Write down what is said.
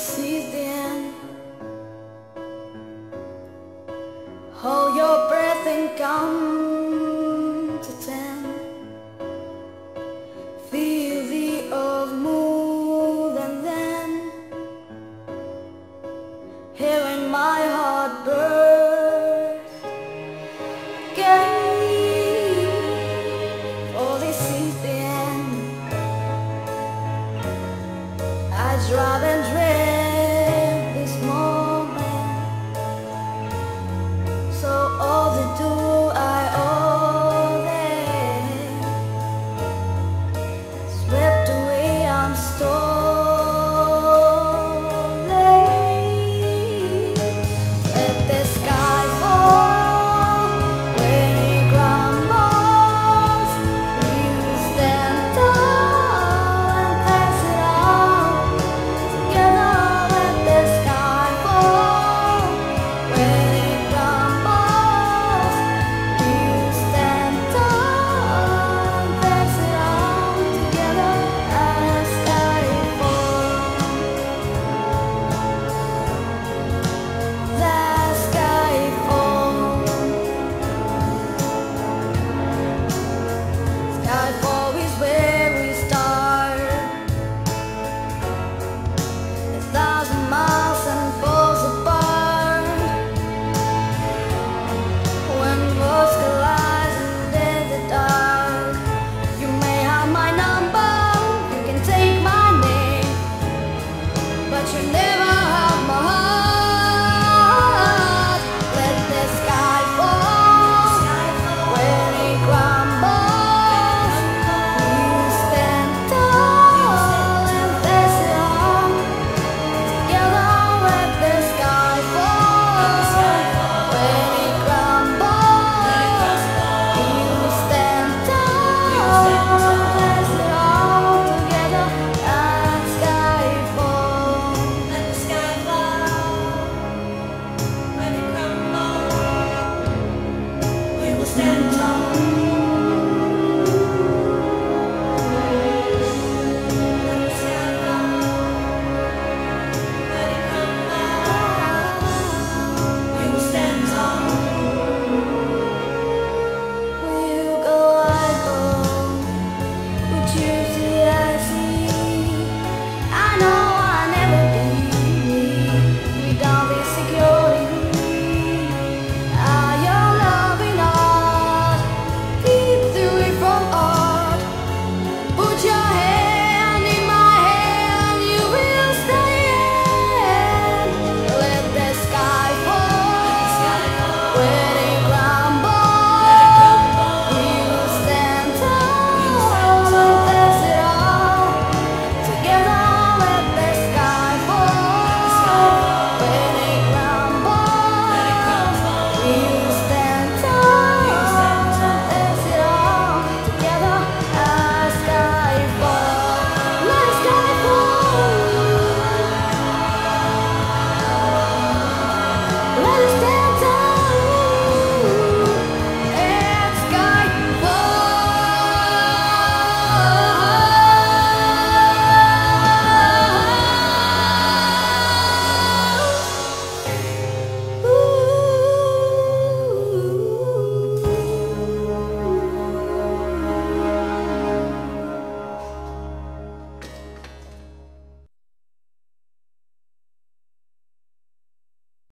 this the end. Hold your breath and count to ten. Feel the old mood and then hearing my heart burst game. For this is the end. I drive rather.